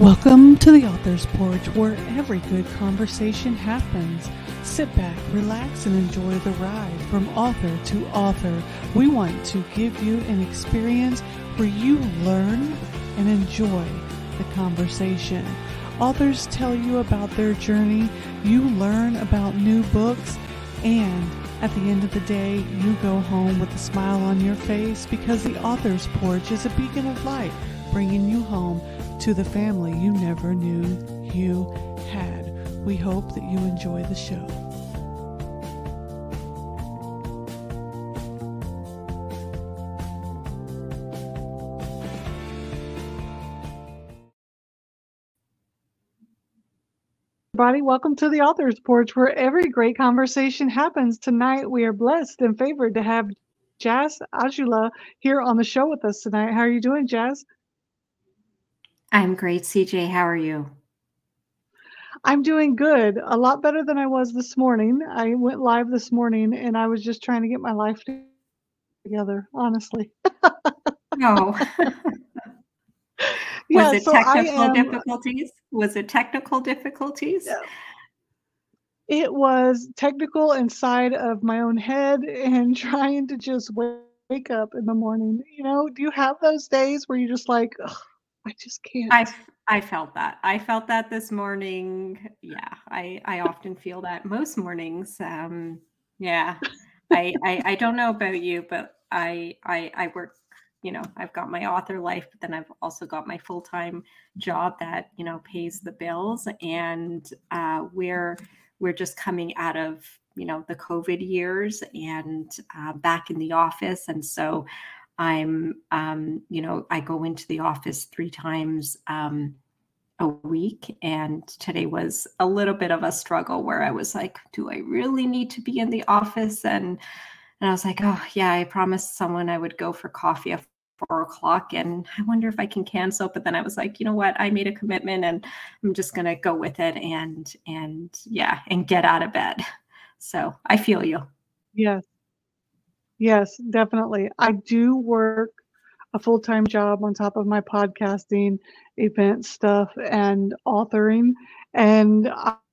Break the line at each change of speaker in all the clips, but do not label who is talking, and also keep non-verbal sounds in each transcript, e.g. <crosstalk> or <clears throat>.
Welcome to the Author's Porch, where every good conversation happens. Sit back, relax, and enjoy the ride from author to author. We want to give you an experience where you learn and enjoy the conversation. Authors tell you about their journey, you learn about new books, and at the end of the day, you go home with a smile on your face because the Author's Porch is a beacon of light, bringing you home to the family you never knew you had. We hope that you enjoy the show. Everybody, welcome to the Author's Porch, where every great conversation happens. Tonight, we are blessed and favored to have Jass Aujla here on the show with us tonight. How are you doing, Jazz?
I'm great, CJ. How are you?
I'm doing good. A lot better than I was this morning. I went live this morning and I was just trying to get my life together, honestly. Oh. <laughs>
no. yeah, was it so technical am, difficulties? Was it technical difficulties? Yeah.
It was technical inside of my own head and <laughs> trying to just wake up in the morning. You know, do you have those days where you're just like, I just can't.
I I felt that. I felt that this morning. Yeah, I I often feel that most mornings. Um, yeah, I, I I don't know about you, but I I I work. You know, I've got my author life, but then I've also got my full time job that you know pays the bills, and uh, we're we're just coming out of you know the COVID years and uh, back in the office, and so I'm, um, you know, I go into the office three times um, a week. And today was a little bit of a struggle where I was like, do I really need to be in the office? And and I was like, oh yeah, I promised someone I would go for coffee at four o'clock, and I wonder if I can cancel. But then I was like, you know what? I made a commitment, and I'm just gonna go with it, and and yeah, and get out of bed. So I feel you.
Yes. Yes, definitely. I do work a full time job on top of my podcasting, event stuff, and authoring. And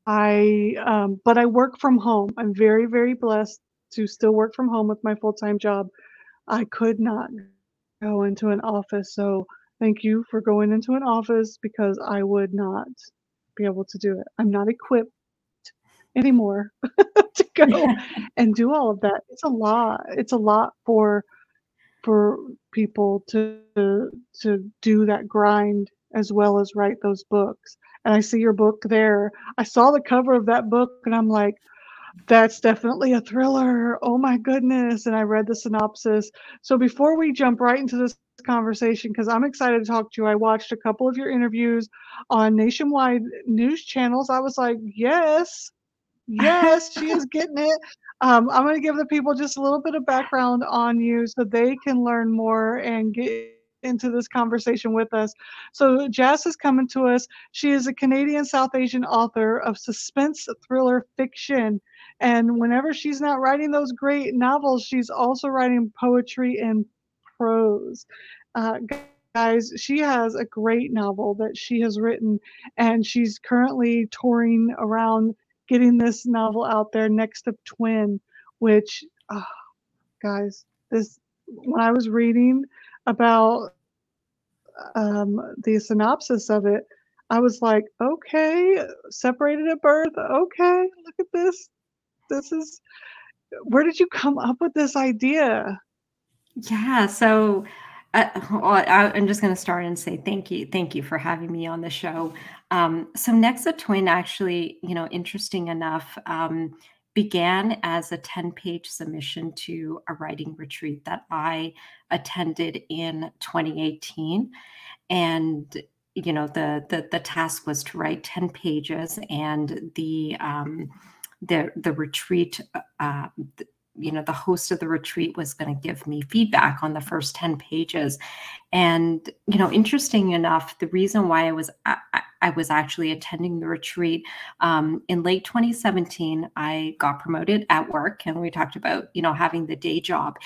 I, um, but I work from home. I'm very, very blessed to still work from home with my full time job. I could not go into an office. So thank you for going into an office because I would not be able to do it. I'm not equipped anymore <laughs> to go and do all of that. It's a lot. It's a lot for for people to to do that grind as well as write those books. And I see your book there. I saw the cover of that book and I'm like, that's definitely a thriller. Oh my goodness. And I read the synopsis. So before we jump right into this conversation, because I'm excited to talk to you, I watched a couple of your interviews on nationwide news channels. I was like, yes, Yes, she is getting it. Um, I'm going to give the people just a little bit of background on you so they can learn more and get into this conversation with us. So, Jass is coming to us. She is a Canadian South Asian author of suspense thriller fiction. And whenever she's not writing those great novels, she's also writing poetry and prose. Uh, guys, she has a great novel that she has written, and she's currently touring around getting this novel out there Next of Twin, which, oh, guys, this when I was reading about um, the synopsis of it, I was like, okay, separated at birth. Okay, look at this. This is where did you come up with this idea?
Yeah, so I, am just going to start and say thank you, thank you for having me on the show. Um, so Next of Twin actually, you know, interesting enough, um, began as a 10-page submission to a writing retreat that I attended in 2018, and you know the the, the task was to write 10 pages, and the um, the the retreat. Uh, you know the host of the retreat was going to give me feedback on the first 10 pages. And you know interesting enough the reason why i was i, I was actually attending the retreat um, in late 2017 i got promoted at work and we talked about you know having the day job.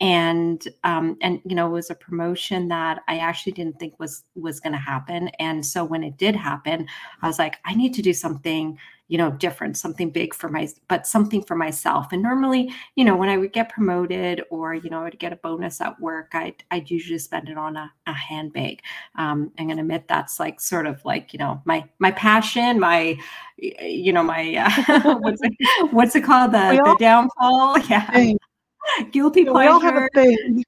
And um, and you know it was a promotion that i actually didn't think was was going to happen. And so when it did happen i was like i need to do something you know different something big for my but something for myself. And normally you know when i would get promoted or you know i would get a bonus at work i'd, I'd usually spend it on a, a handbag. Um, i'm going to admit that's like sort of like you know my my passion my you know my uh, <laughs> what's it what's it called? The, the downfall? <laughs> Yeah. guilty pleasure we all have a thing.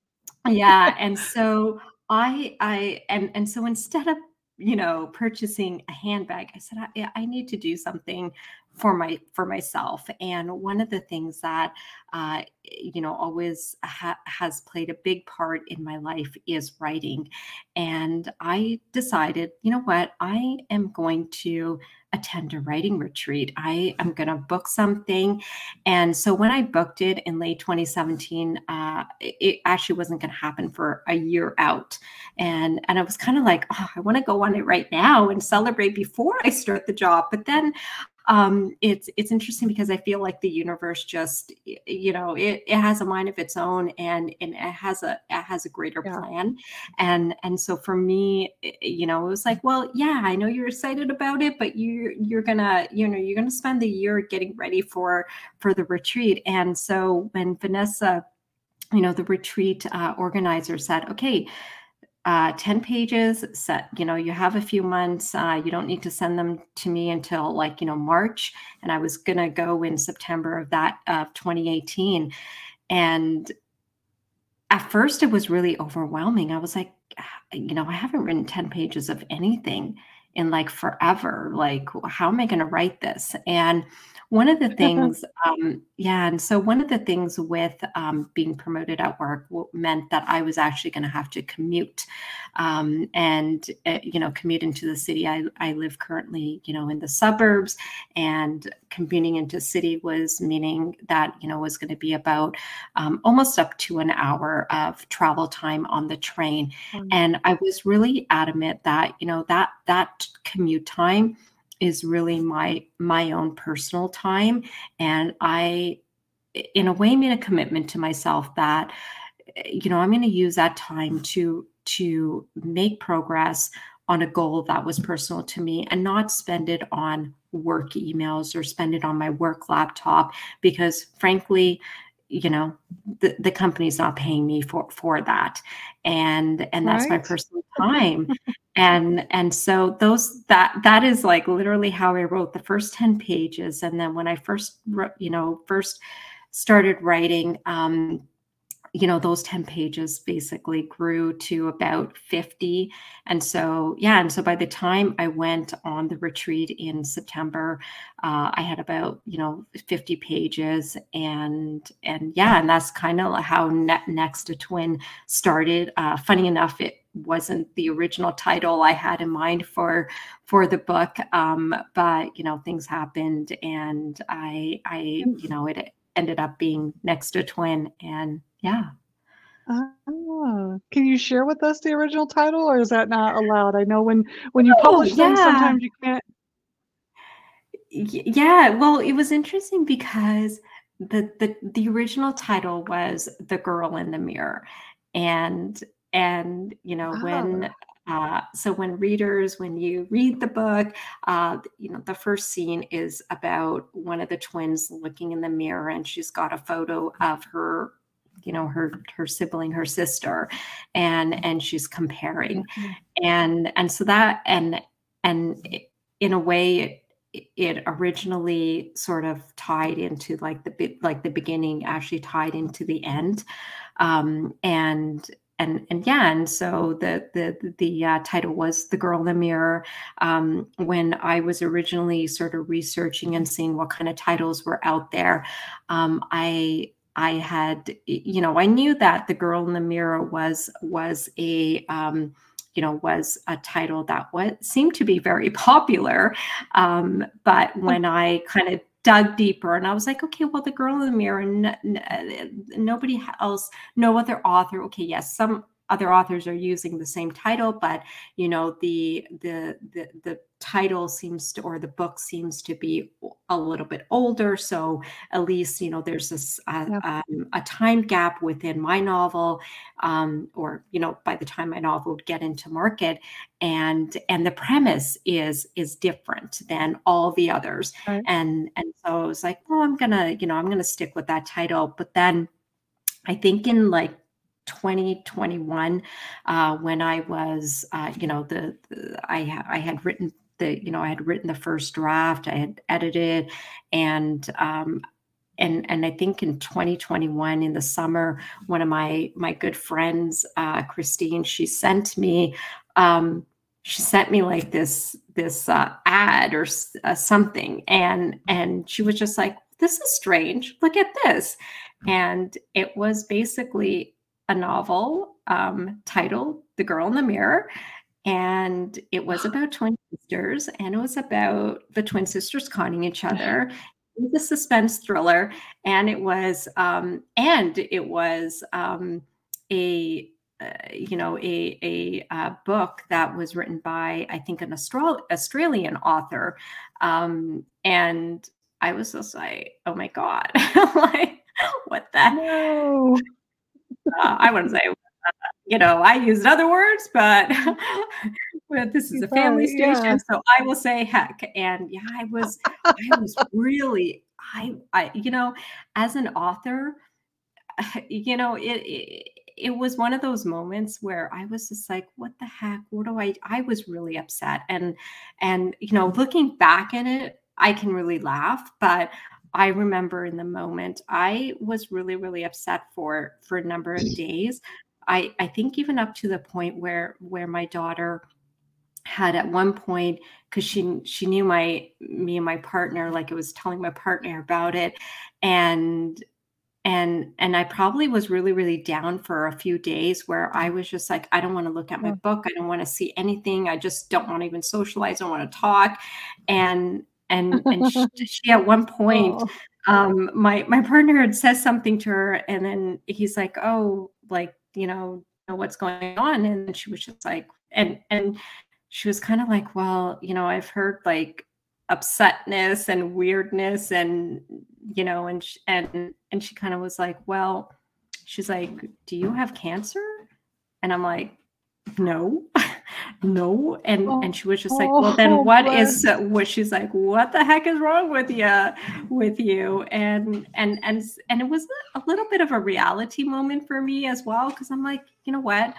<laughs> yeah and so i i and and so instead of you know purchasing a handbag i said i, I need to do something for my for myself. And one of the things that uh, you know always ha- has played a big part in my life is writing. And i decided you know what? I am going to attend a writing retreat. I am going to book something. And so when i booked it in late 2017 uh, it actually wasn't going to happen for a year out. And and i was kind of like oh i want to go on it right now and celebrate before i start the job. But then um, it's it's interesting because I feel like the universe just you know it, it has a mind of its own and and it has a it has a greater yeah. plan and and so for me you know it was like well yeah I know you're excited about it but you you're gonna you know you're gonna spend the year getting ready for for the retreat and so when Vanessa you know the retreat uh, organizer said okay uh, 10 pages set you know you have a few months uh, you don't need to send them to me until like you know march and i was going to go in september of that of 2018 and at first it was really overwhelming. I was like ah, you know i haven't written 10 pages of anything in like forever. Like how am i going to write this? And one of the things, um, yeah, and so one of the things with um, being promoted at work meant that I was actually going to have to commute, um, and uh, you know, commute into the city. I I live currently, you know, in the suburbs, and commuting into city was meaning that you know was going to be about um, almost up to an hour of travel time on the train, mm-hmm. and I was really adamant that you know that that commute time is really my my own personal time. And i in a way made a commitment to myself that you know i'm going to use that time to to make progress on a goal that was personal to me and not spend it on work emails or spend it on my work laptop because frankly you know the, the company's not paying me for for that. And and that's right. my personal time. And and so those that that is like literally how i wrote the first 10 pages. And then when i first wrote you know first started writing um you know those 10 pages basically grew to about 50 and so yeah and so by the time i went on the retreat in september uh, i had about you know 50 pages. And and yeah and that's kind of how ne- Next of Twin started. Uh, funny enough it wasn't the original title I had in mind for for the book. Um, but you know, things happened, and I I you know it ended up being Next of Twin, and yeah.
Oh, can you share with us the original title, or is that not allowed? I know when when you oh, publish yeah. them, sometimes you can't.
Yeah, well, it was interesting because the the the original title was "The Girl in the Mirror," and and you know oh. when uh, so when readers when you read the book uh, you know the first scene is about one of the twins looking in the mirror and she's got a photo of her you know her her sibling her sister and and she's comparing. Mm-hmm. and and so that and and in a way it, it originally sort of tied into like the like the beginning actually tied into the end. Um and and and yeah and so the the the uh, title was the girl in the mirror. Um, when i was originally sort of researching and seeing what kind of titles were out there um, i i had you know i knew that the girl in the mirror was was a um, you know was a title that was seemed to be very <laughs> popular um, but when i kind of dug deeper and I was like, okay, well, the girl in the mirror, n- n- nobody else, no other author. Okay, yes, some other authors are using the same title but you know the the the, the title seems to or the book seems to be a little bit older. So at least you know there's this uh, um, a time gap within my novel um, or you know by the time my novel would get into market. And and the premise is is different than all the others. Right. and and so i was like well i'm gonna you know i'm gonna stick with that title. But then i think in like 2021 uh, when I was, uh, you know, the, the I I had written the, you know, I had written the first draft, I had edited, and um, and and I think in 2021 in the summer, one of my my good friends, uh, Christine, she sent me. Um, she sent me like this this uh, ad or uh, something and and she was just like this is strange look at this and it was basically a novel um, titled The Girl in the Mirror. And it was about <gasps> twin sisters, and it was about the twin sisters conning each other. It was a suspense thriller, and it was um, and it was um, a uh, you know a a uh, book that was written by I think an Austral- Australian author, um, and I was just like, oh my god, <laughs> like what the no uh, I wouldn't say, uh, you know, I used other words, but, <laughs> but this is a family station, yeah. so I will say heck. And yeah, I was, I was <laughs> really, I, I, you know, as an author, <sighs> you know, it, it it was one of those moments where I was just like, what the heck? What do I I was really upset. And and you know, looking back at it, I can really laugh, but I remember in the moment I was really really upset for for a number of mm. days. I I think even up to the point where where my daughter had at one point because she she knew my me and my partner like it was telling my partner about it and and and I probably was really really down for a few days where I was just like I don't want to look at my mm. book. I don't want to see anything. I just don't want to even socialize. I don't want to talk mm. and and <laughs> and she, she at one point oh. um my my partner had said something to her and then he's like oh like you know what's going on? And she was just like and and she was kind of like well you know i've heard like upsetness and weirdness and you know and and and she kind of was like well she's like do you have cancer? And i'm like no <laughs> no and oh, and she was just like well then <laughs> oh, what? is uh, what she's like what the heck is wrong with you with you? And and and and it was a little bit of a reality moment for me as well because i'm like you know what?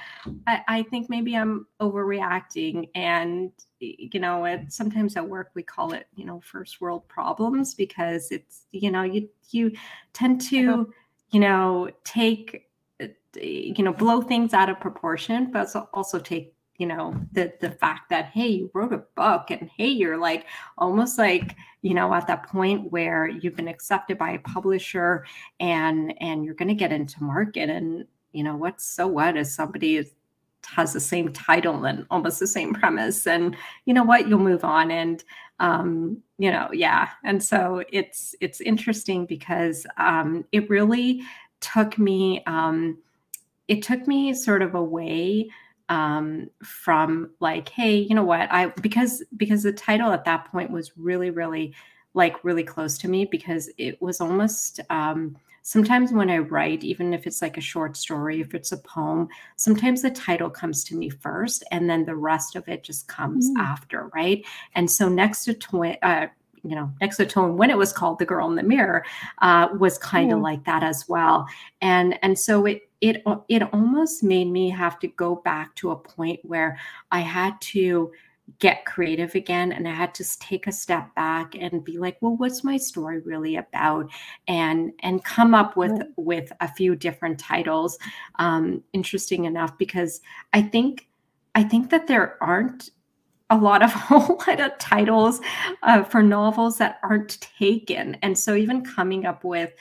I, I think maybe i'm overreacting and you know it, sometimes at work we call it you know first world problems because it's you know you you tend to you know take you know blow things out of proportion but also take you know the the fact that hey you wrote a book and hey you're like almost like you know at that point where you've been accepted by a publisher and and you're going to get into market and you know what's so what if somebody has the same title and almost the same premise and you know what you'll move on and um you know yeah. And so it's it's interesting because um it really took me um it took me sort of away um, from like, hey, you know what? I because because the title at that point was really, really like really close to me because it was almost um, sometimes when I write, even if it's like a short story, if it's a poem, sometimes the title comes to me first and then the rest of it just comes mm. after, right? And so Next of Twin, uh, you know, next to tone when it was called The Girl in the Mirror uh, was kind of like that as well. And and so it it it almost made me have to go back to a point where I had to get creative again and i had to take a step back and be like well what's my story really about? and and come up with with a few different titles um interesting enough because i think i think that there aren't a lot of <laughs> whole lot of titles uh, for novels that aren't taken. And so even coming up with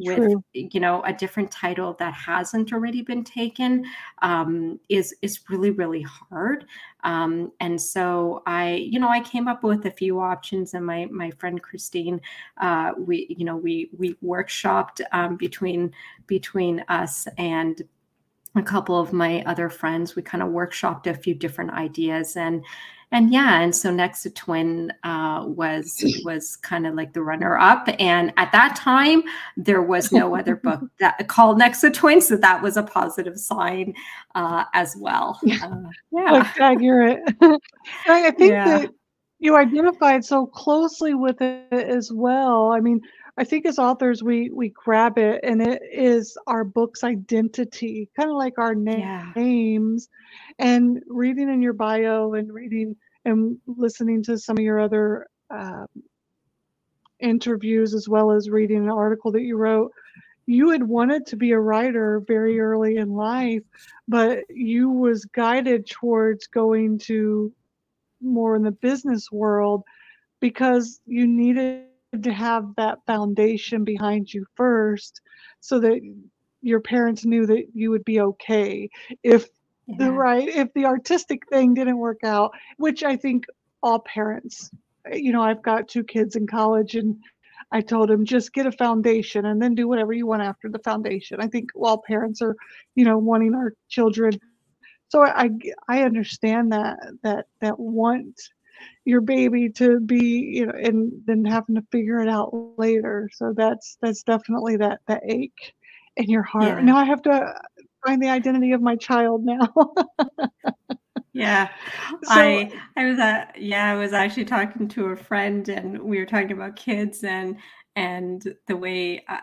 with
True.
you know a different title that hasn't already been taken um, is is really really hard um, and so i you know i came up with a few options and my my friend christine uh, we you know we we workshopped um, between between us and a couple of my other friends we kind of workshopped a few different ideas and and yeah and so Next of Twin uh, was was kind of like the runner up and at that time there was no other <laughs> book that called Next of Twin so that was a positive sign uh, as well <laughs> uh, yeah
That's <laughs> accurate. I I think
Yeah.
that you identified so closely with it as well. I mean, I think as authors we we grab it and it is our book's identity, kind of like our na-
Yeah.
names. And reading in your bio and reading and listening to some of your other um, interviews as well as reading an article that you wrote, you had wanted to be a writer very early in life, but you was guided towards going to more in the business world because you needed to have that foundation behind you first so that your parents knew that you would be okay if the right if the artistic thing didn't work out which i think all parents you know i've got two kids in college and i told them just get a foundation and then do whatever you want after the foundation. I think all parents are you know wanting our children. So i, I understand that that that want your baby to be you know and then having to figure it out later. So that's that's definitely that that ache in your heart.
Yeah.
now i have to find the identity of my child now. <laughs>
Yeah,
So-
I I was uh, yeah I was actually talking to a friend and we were talking about kids and and the way uh,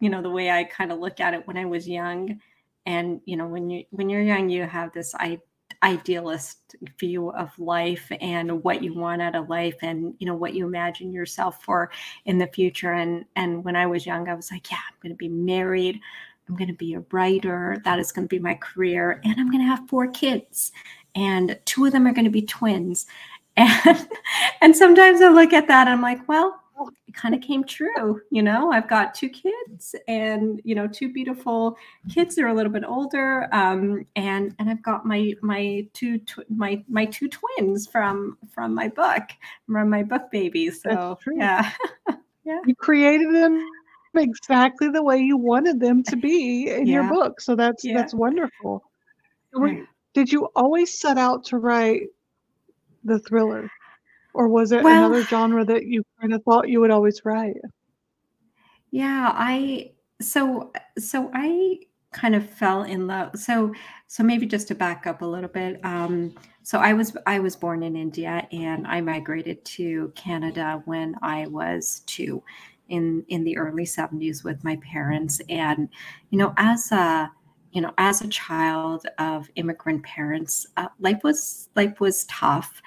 you know the way I kind of look at it when I was young. And you know when you when you're young you have this I, idealist view of life and what you want out of life and you know what you imagine yourself for in the future. And and when I was young I was like yeah I'm going to be married. I'm going to be a writer. That is going to be my career. And I'm going to have four kids. And two of them are going to be twins. <laughs> And and sometimes i look at that and i'm like well it kind of came true you know? I've got two kids and you know two beautiful kids they're a little bit older um, and and i've got my my two tw- my my two twins from from my book from my book babies so
yeah. <laughs>
yeah.
You created them exactly the way you wanted them to be in your book so that's
Yeah.
that's wonderful. Did you always set out to write the thriller or was it
Well-
another genre that you kind of thought you would always write
Yeah, I so so I kind of fell in love. So so maybe just to back up a little bit. Um, so I was I was born in India and I migrated to Canada when I was two in in the early 70s with my parents. And you know, as a you know, as a child of immigrant parents, uh, life was life was tough.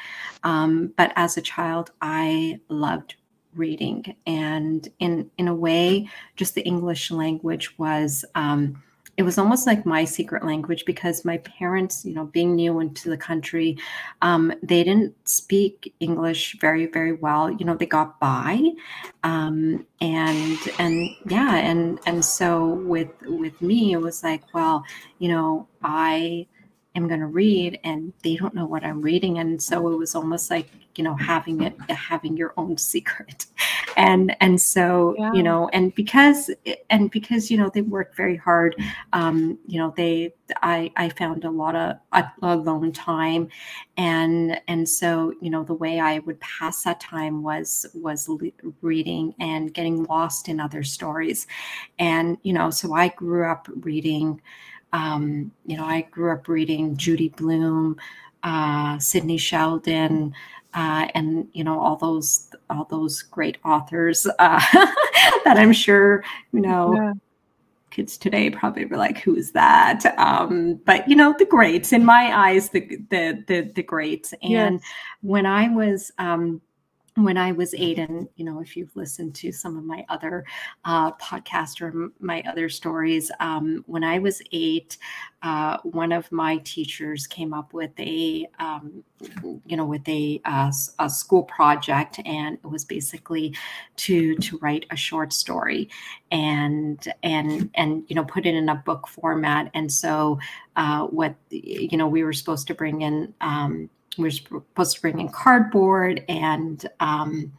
Um, but as a child, I loved reading and in in a way just the english language was um it was almost like my secret language because my parents you know being new into the country um they didn't speak english very very well. You know they got by um and and yeah and and so with with me it was like well you know i am going to read and they don't know what i'm reading. And so it was almost like you know having it having your own secret. And and so
Yeah.
you know and because and because you know they worked very hard um you know they i i found a lot of a- alone time. And and so you know the way i would pass that time was was le- reading and getting lost in other stories. And you know so i grew up reading um you know i grew up reading Judy Blume uh Sidney Sheldon uh, and you know all those all those great authors uh, <laughs> that I'm sure you know
yeah
kids today probably were like, "Who's that?" Um, but you know the greats in my eyes, the the the, the greats. And
Yes.
when I was um, when I was eight, and you know, if you've listened to some of my other uh, podcasts or my other stories, um, when I was eight, uh, one of my teachers came up with a, um, you know, with a, uh, a school project, and it was basically to to write a short story, and and and you know, put it in a book format. And so, uh, what you know, we were supposed to bring in. Um, we are supposed to bring in cardboard and um,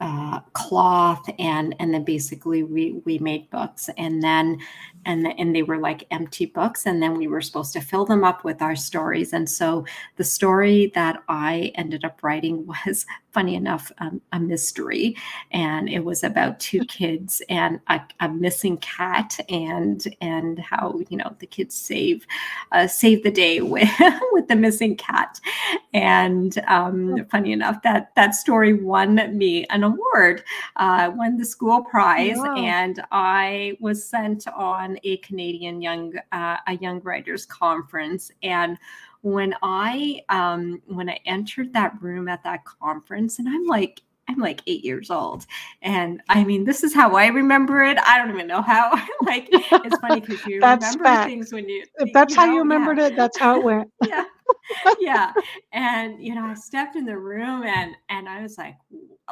uh, cloth and and then basically we we made books. And then and and they were like empty books and then we were supposed to fill them up with our stories. And so the story that i ended up writing <laughs> was funny enough um, a mystery and it was about two kids and a, a, missing cat and and how you know the kids save uh, save the day <laughs> with with the missing cat and um, oh. funny enough that that story won me an award uh, won the school prize wow. and i was sent on a canadian young uh, a young writers conference and when I um, when I entered that room at that conference, and I'm like, I'm like eight years old. And I mean, this is how I remember it. I don't even know how. <laughs> like, it's funny because you <laughs> remember fact. things when you.
If that's you know, how you remembered yeah. it, that's how it went. <laughs>
yeah. Yeah. And, you know, I stepped in the room and, and I was like,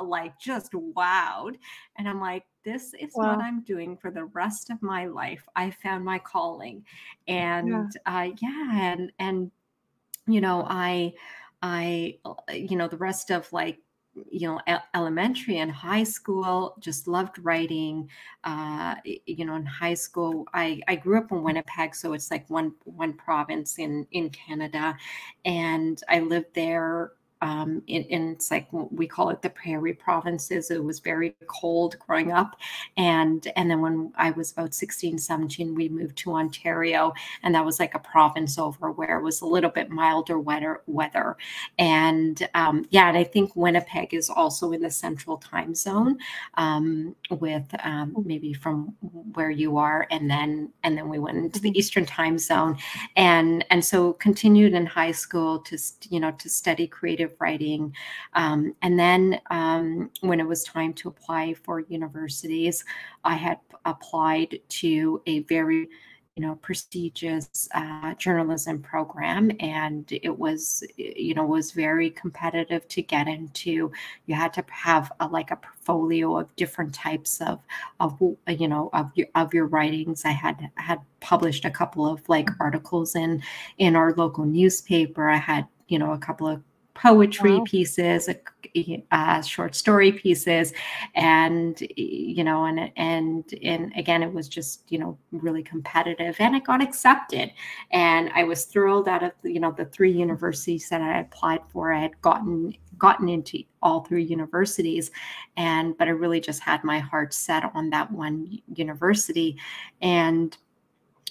like just wowed. And I'm like, this is wow. what I'm doing for the rest of my life. I found my calling. And, yeah. uh, yeah. And, and, you know, I, I, uh, you know, the rest of like, you know, elementary and high school, just loved writing. Uh, you know, in high school, I, I grew up in Winnipeg, so it's like one one province in in Canada, and I lived there um, in, in, it's like we call it the prairie provinces. It was very cold growing up. And, and then when I was about 16, 17, we moved to Ontario and that was like a province over where it was a little bit milder weather weather. And um, yeah, and I think Winnipeg is also in the central time zone um, with um, mm. maybe from where you are. And then, and then we went into the mm-hmm. Eastern time zone and, and so continued in high school to, you know, to study creative writing. Um, and then um, when it was time to apply for universities, I had applied to a very you know prestigious uh, journalism program. And it was you know was very competitive to get into. You had to have a, like a portfolio of different types of of you know of your of your writings. I had had published a couple of like articles in in our local newspaper. I had you know a couple of poetry wow. pieces, uh, short story pieces, and you know, and and and again, it was just you know really competitive, and it got accepted, and I was thrilled out of you know the three universities that I applied for. I had gotten gotten into all three universities and but i really just had my heart set on that one university and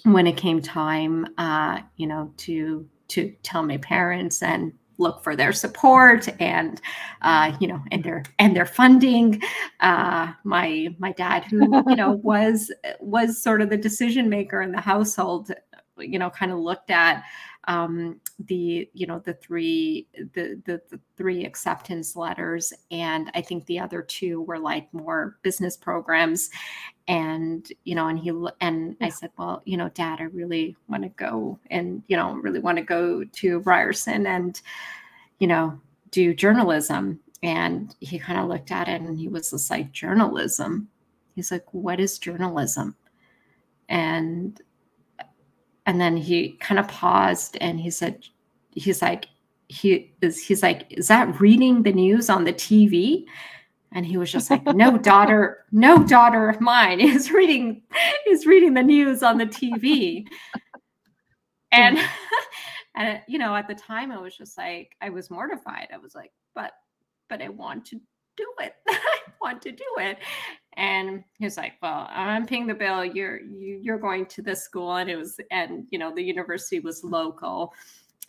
when it came time uh, you know to to tell my parents and look for their support and uh, you know and their and their funding. Uh, my my dad who you know <laughs> was was sort of the decision maker in the household you know kind of looked at um, the you know the three the, the, the three acceptance letters. And i think the other two were like more business programs. And you know and he and i said well you know dad i really want to go and you know really want to go to ryerson and you know do journalism. And he kind of looked at it and he was just like journalism? He's like what is journalism? And and then he kind of paused and he said he's like he is he's like is that reading the news on the tv and he was just like <laughs> no daughter no daughter of mine is <laughs> reading is reading the news on the tv and <laughs> and you know at the time i was just like i was mortified. I was like but but i want to do it. I want to do it and he's like well i'm paying the bill. You're you, are going to this school. And it was and you know the university was local.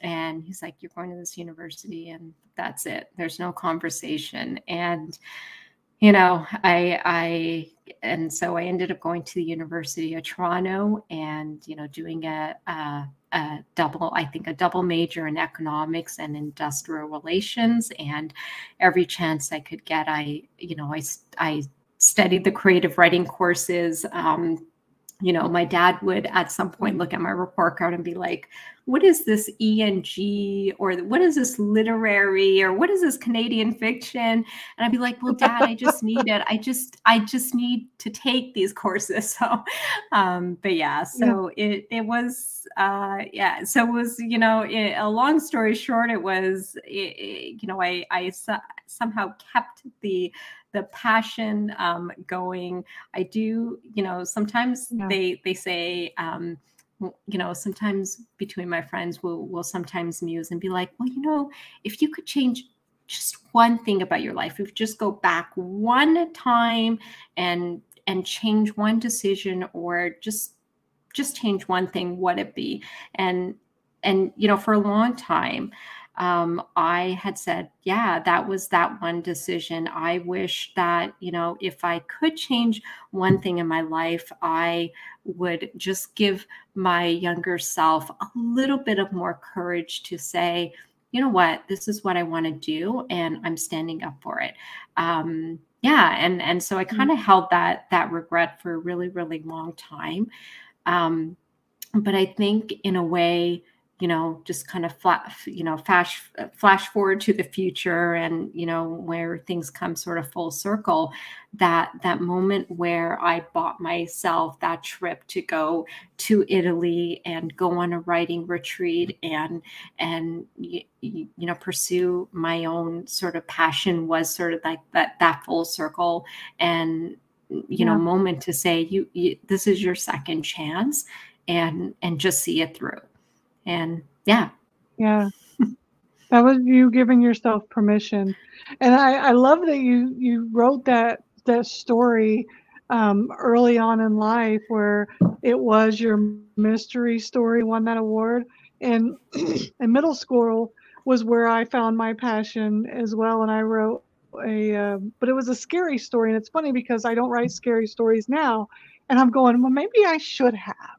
And he's like you're going to this university and that's it. There's no conversation. And you know, I I and so I ended up going to the University of Toronto and you know doing a, a, a double I think a double major in economics and industrial relations. And every chance I could get I you know I I studied the creative writing courses um, you know, my dad would at some point look at my report card and be like, what is this ENG or what is this literary or what is this Canadian fiction? And I'd be like, well, dad, I just need it. I just, I just need to take these courses. <laughs> So, um, but yeah, so yeah. it, it was, uh, yeah, so it was, you know, it, a long story short, it was, it, you know, I, I somehow kept the, the passion um, going. I do, you know, sometimes yeah. they they say, um, you know, sometimes between my friends, we'll we'll sometimes muse and be like, well, you know, if you could change just one thing about your life, if you just go back one time and and change one decision or just just change one thing, what it be? And and you know, for a long time, um, I had said, yeah, that was that one decision. I wish that, you know, if I could change one thing in my life, I would just give my younger self a little bit of more courage to say, you know what, this is what I want to do, and I'm standing up for it. Um, yeah, and and so I kind of mm-hmm. held that that regret for a really really long time, um, but I think in a way you know just kind of flash you know flash flash forward to the future and you know where things come sort of full circle that that moment where i bought myself that trip to go to italy and go on a writing retreat and and you, you know pursue my own sort of passion was sort of like that that full circle and you yeah. know moment to say you, you this is your second chance and and just see it through and yeah.
Yeah. That was you giving yourself permission. And i i love that you you wrote that that story um, early on in life where it was your mystery story won that award. And <clears throat> in middle school was where i found my passion as well. And i wrote a uh, but it was a scary story. And it's funny because i don't write scary stories now. And i'm going well maybe i should have.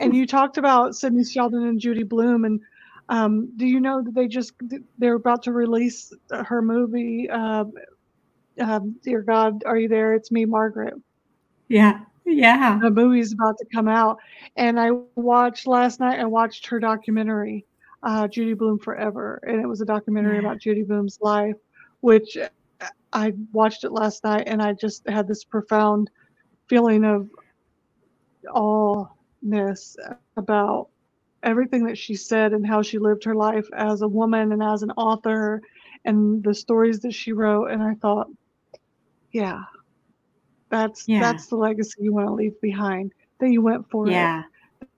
And you talked about Sidney Sheldon and Judy Blume, and um, do you know that they just they're about to release her movie? Uh, uh, Dear God, are you there? It's me, Margaret.
Yeah, yeah.
The movie's about to come out, and I watched last night. I watched her documentary, uh, Judy Blume Forever, and it was a documentary yeah. about Judy Blume's life, which I watched it last night, and I just had this profound feeling of all about everything that she said and how she lived her life as a woman and as an author and the stories that she wrote and i thought yeah that's yeah. that's the legacy you want to leave behind that you went for
yeah.
it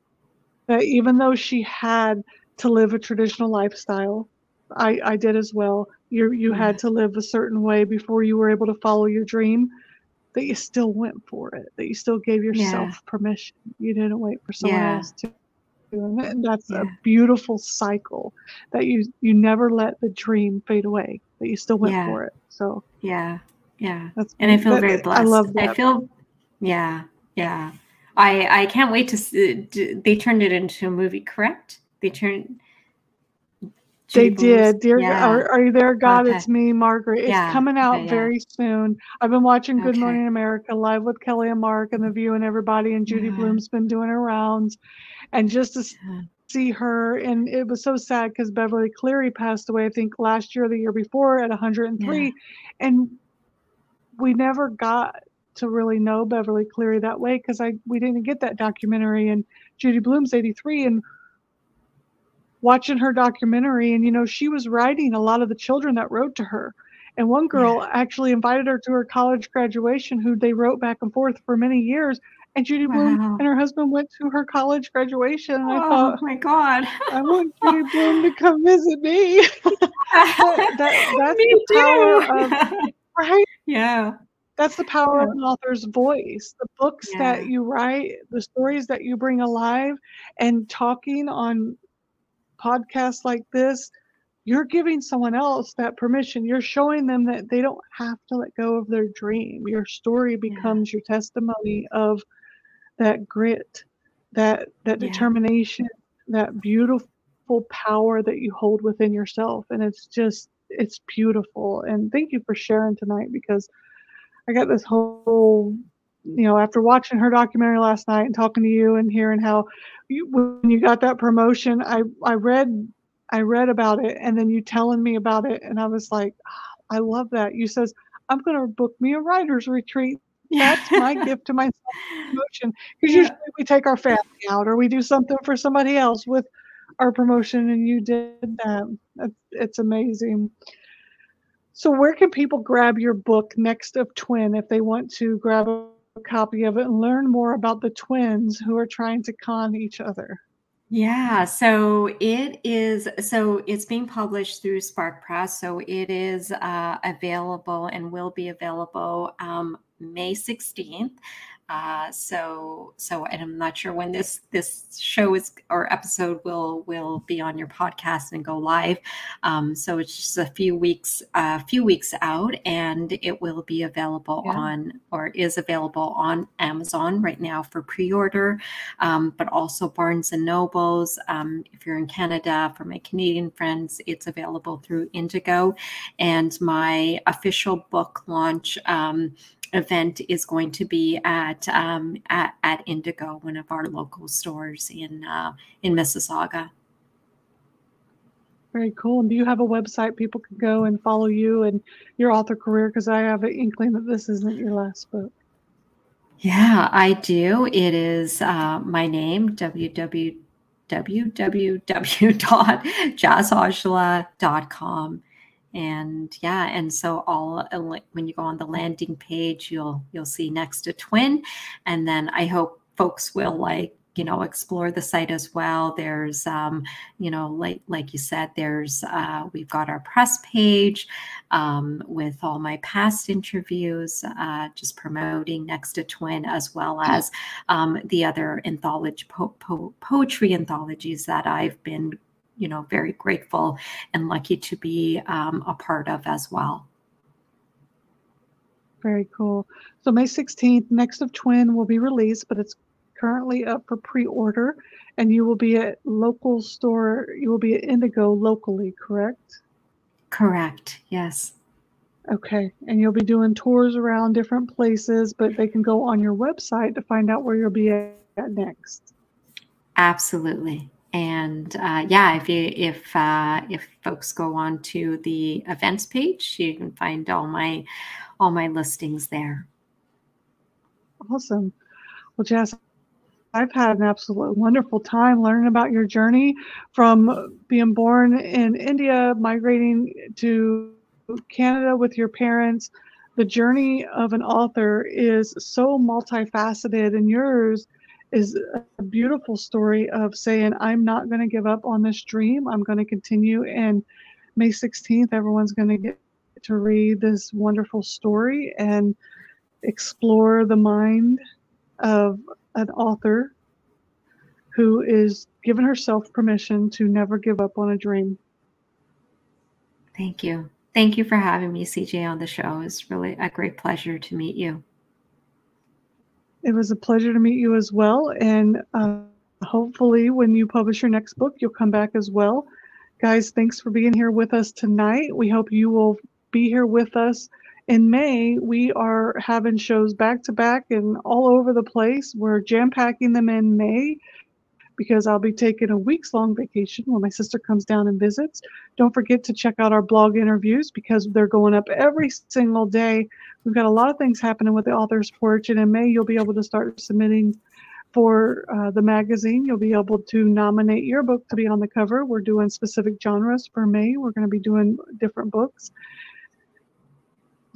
that even though she had to live a traditional lifestyle i i did as well you you yeah. had to live a certain way before you were able to follow your dream that you still went for it, that you still gave yourself yeah. permission. You didn't wait for someone yeah. else to. Do it. And that's yeah. a beautiful cycle that you you never let the dream fade away. That you still went for it. So
yeah, yeah. That's and I feel that, very blessed. I love that. I feel yeah, yeah. I I can't wait to see. They turned it into a movie, correct? They turned
they did. Dear, yeah. are, are, you there, God? Okay. It's me, Margaret. It's yeah. coming out okay, yeah. very soon. I've been watching Good okay. Morning America live with Kelly and Mark and The View and everybody, and Judy Blume's been doing her rounds, and just to see her, and it was so sad because Beverly Cleary passed away. I think last year or the year before at 103, and we never got to really know Beverly Cleary that way because I we didn't get that documentary, and Judy Blume's 83, and watching her documentary and you know she was writing a lot of the children that wrote to her and one girl yeah. actually invited her to her college graduation who they wrote back and forth for many years and Judy wow. Blume and her husband went to her college graduation. And I oh thought,
my God,
I want Judy Blume to come visit me. that, that, <laughs> that's me the power of, <laughs> right?
Yeah.
That's the power yeah. of an author's voice. The books yeah. that you write, the stories that you bring alive, and talking on podcasts like this you're giving someone else that permission. You're showing them that they don't have to let go of their dream. Your story becomes yeah. your testimony of that grit, that that yeah. determination, that beautiful power that you hold within yourself. And it's just it's beautiful. And thank you for sharing tonight because I got this whole you know, after watching her documentary last night and talking to you and hearing how you, when you got that promotion, I I read I read about it and then you telling me about it and I was like, oh, I love that. You says, I'm going to book me a writer's retreat. That's <laughs> my gift to myself promotion. Because yeah. usually we take our family out or we do something for somebody else with our promotion and you did that. It's, it's amazing. So where can people grab your book Next of Twin if they want to grab a copy of it and learn more about the twins who are trying to con each other?
Yeah, so it is so it's being published through Spark Press. So it is uh, available and will be available um, May 16th. Uh, so so and I'm not sure when this this show is or episode will will be on your podcast and go live. Um, so it's just a few weeks a uh, few weeks out, and it will be available yeah. on or is available on Amazon right now for pre-order, um, but also Barnes and Nobles. Um, if you're in Canada, for my Canadian friends, it's available through Indigo, and my official book launch. Event is going to be at um, at, at Indigo, one of our local stores in uh, in Mississauga.
Very cool. And do you have a website people can go and follow you and your author career? Because I have an inkling that this isn't your last book.
Yeah, I do. It is uh, my name, www.jassaujla.com and yeah and so all uh, when you go on the landing page you'll you'll see Next of Twin. And then i hope folks will like you know explore the site as well. There's um, you know like like you said there's uh, we've got our press page um, with all my past interviews uh, just promoting Next of Twin as well as um, the other anthology po- po- poetry anthologies that i've been you know very grateful and lucky to be um, a part of as well.
Very cool. So may 16th next of twin will be released but it's currently up for pre-order and you will be at local store you will be at indigo locally correct?
Correct yes.
Okay and you'll be doing tours around different places but they can go on your website to find out where you'll be at next.
Absolutely and uh, yeah, if you if uh, if folks go on to the events page, you can find all my all my listings there.
Awesome. Well, Jass, I've had an absolute wonderful time learning about your journey from being born in India, migrating to Canada with your parents. The journey of an author is so multifaceted, and yours is a beautiful story of saying, I'm not going to give up on this dream. I'm going to continue. And May 16th, everyone's going to get to read this wonderful story and explore the mind of an author who is given herself permission to never give up on a dream.
Thank you. Thank you for having me, CJ, on the show. It's really a great pleasure to meet you.
It was a pleasure to meet you as well. And uh, hopefully, when you publish your next book, you'll come back as well. Guys, thanks for being here with us tonight. We hope you will be here with us in May. We are having shows back to back and all over the place. We're jam packing them in May because I'll be taking a week's long vacation when my sister comes down and visits. Don't forget to check out our blog interviews because they're going up every single day. We've got a lot of things happening with the Author's Porch, and in May, you'll be able to start submitting for uh, the magazine. You'll be able to nominate your book to be on the cover. We're doing specific genres for May. We're going to be doing different books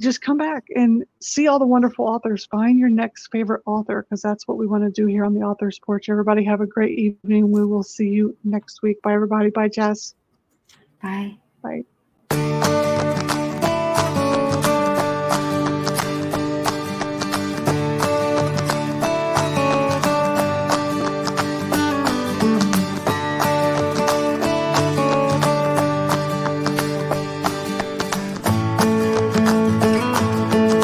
just come back and see all the wonderful authors. Find your next favorite author because that's what we want to do here on the Author's Porch. Everybody have a great evening. We will see you next week. Bye, everybody. Bye, Jass.
Bye.
Bye.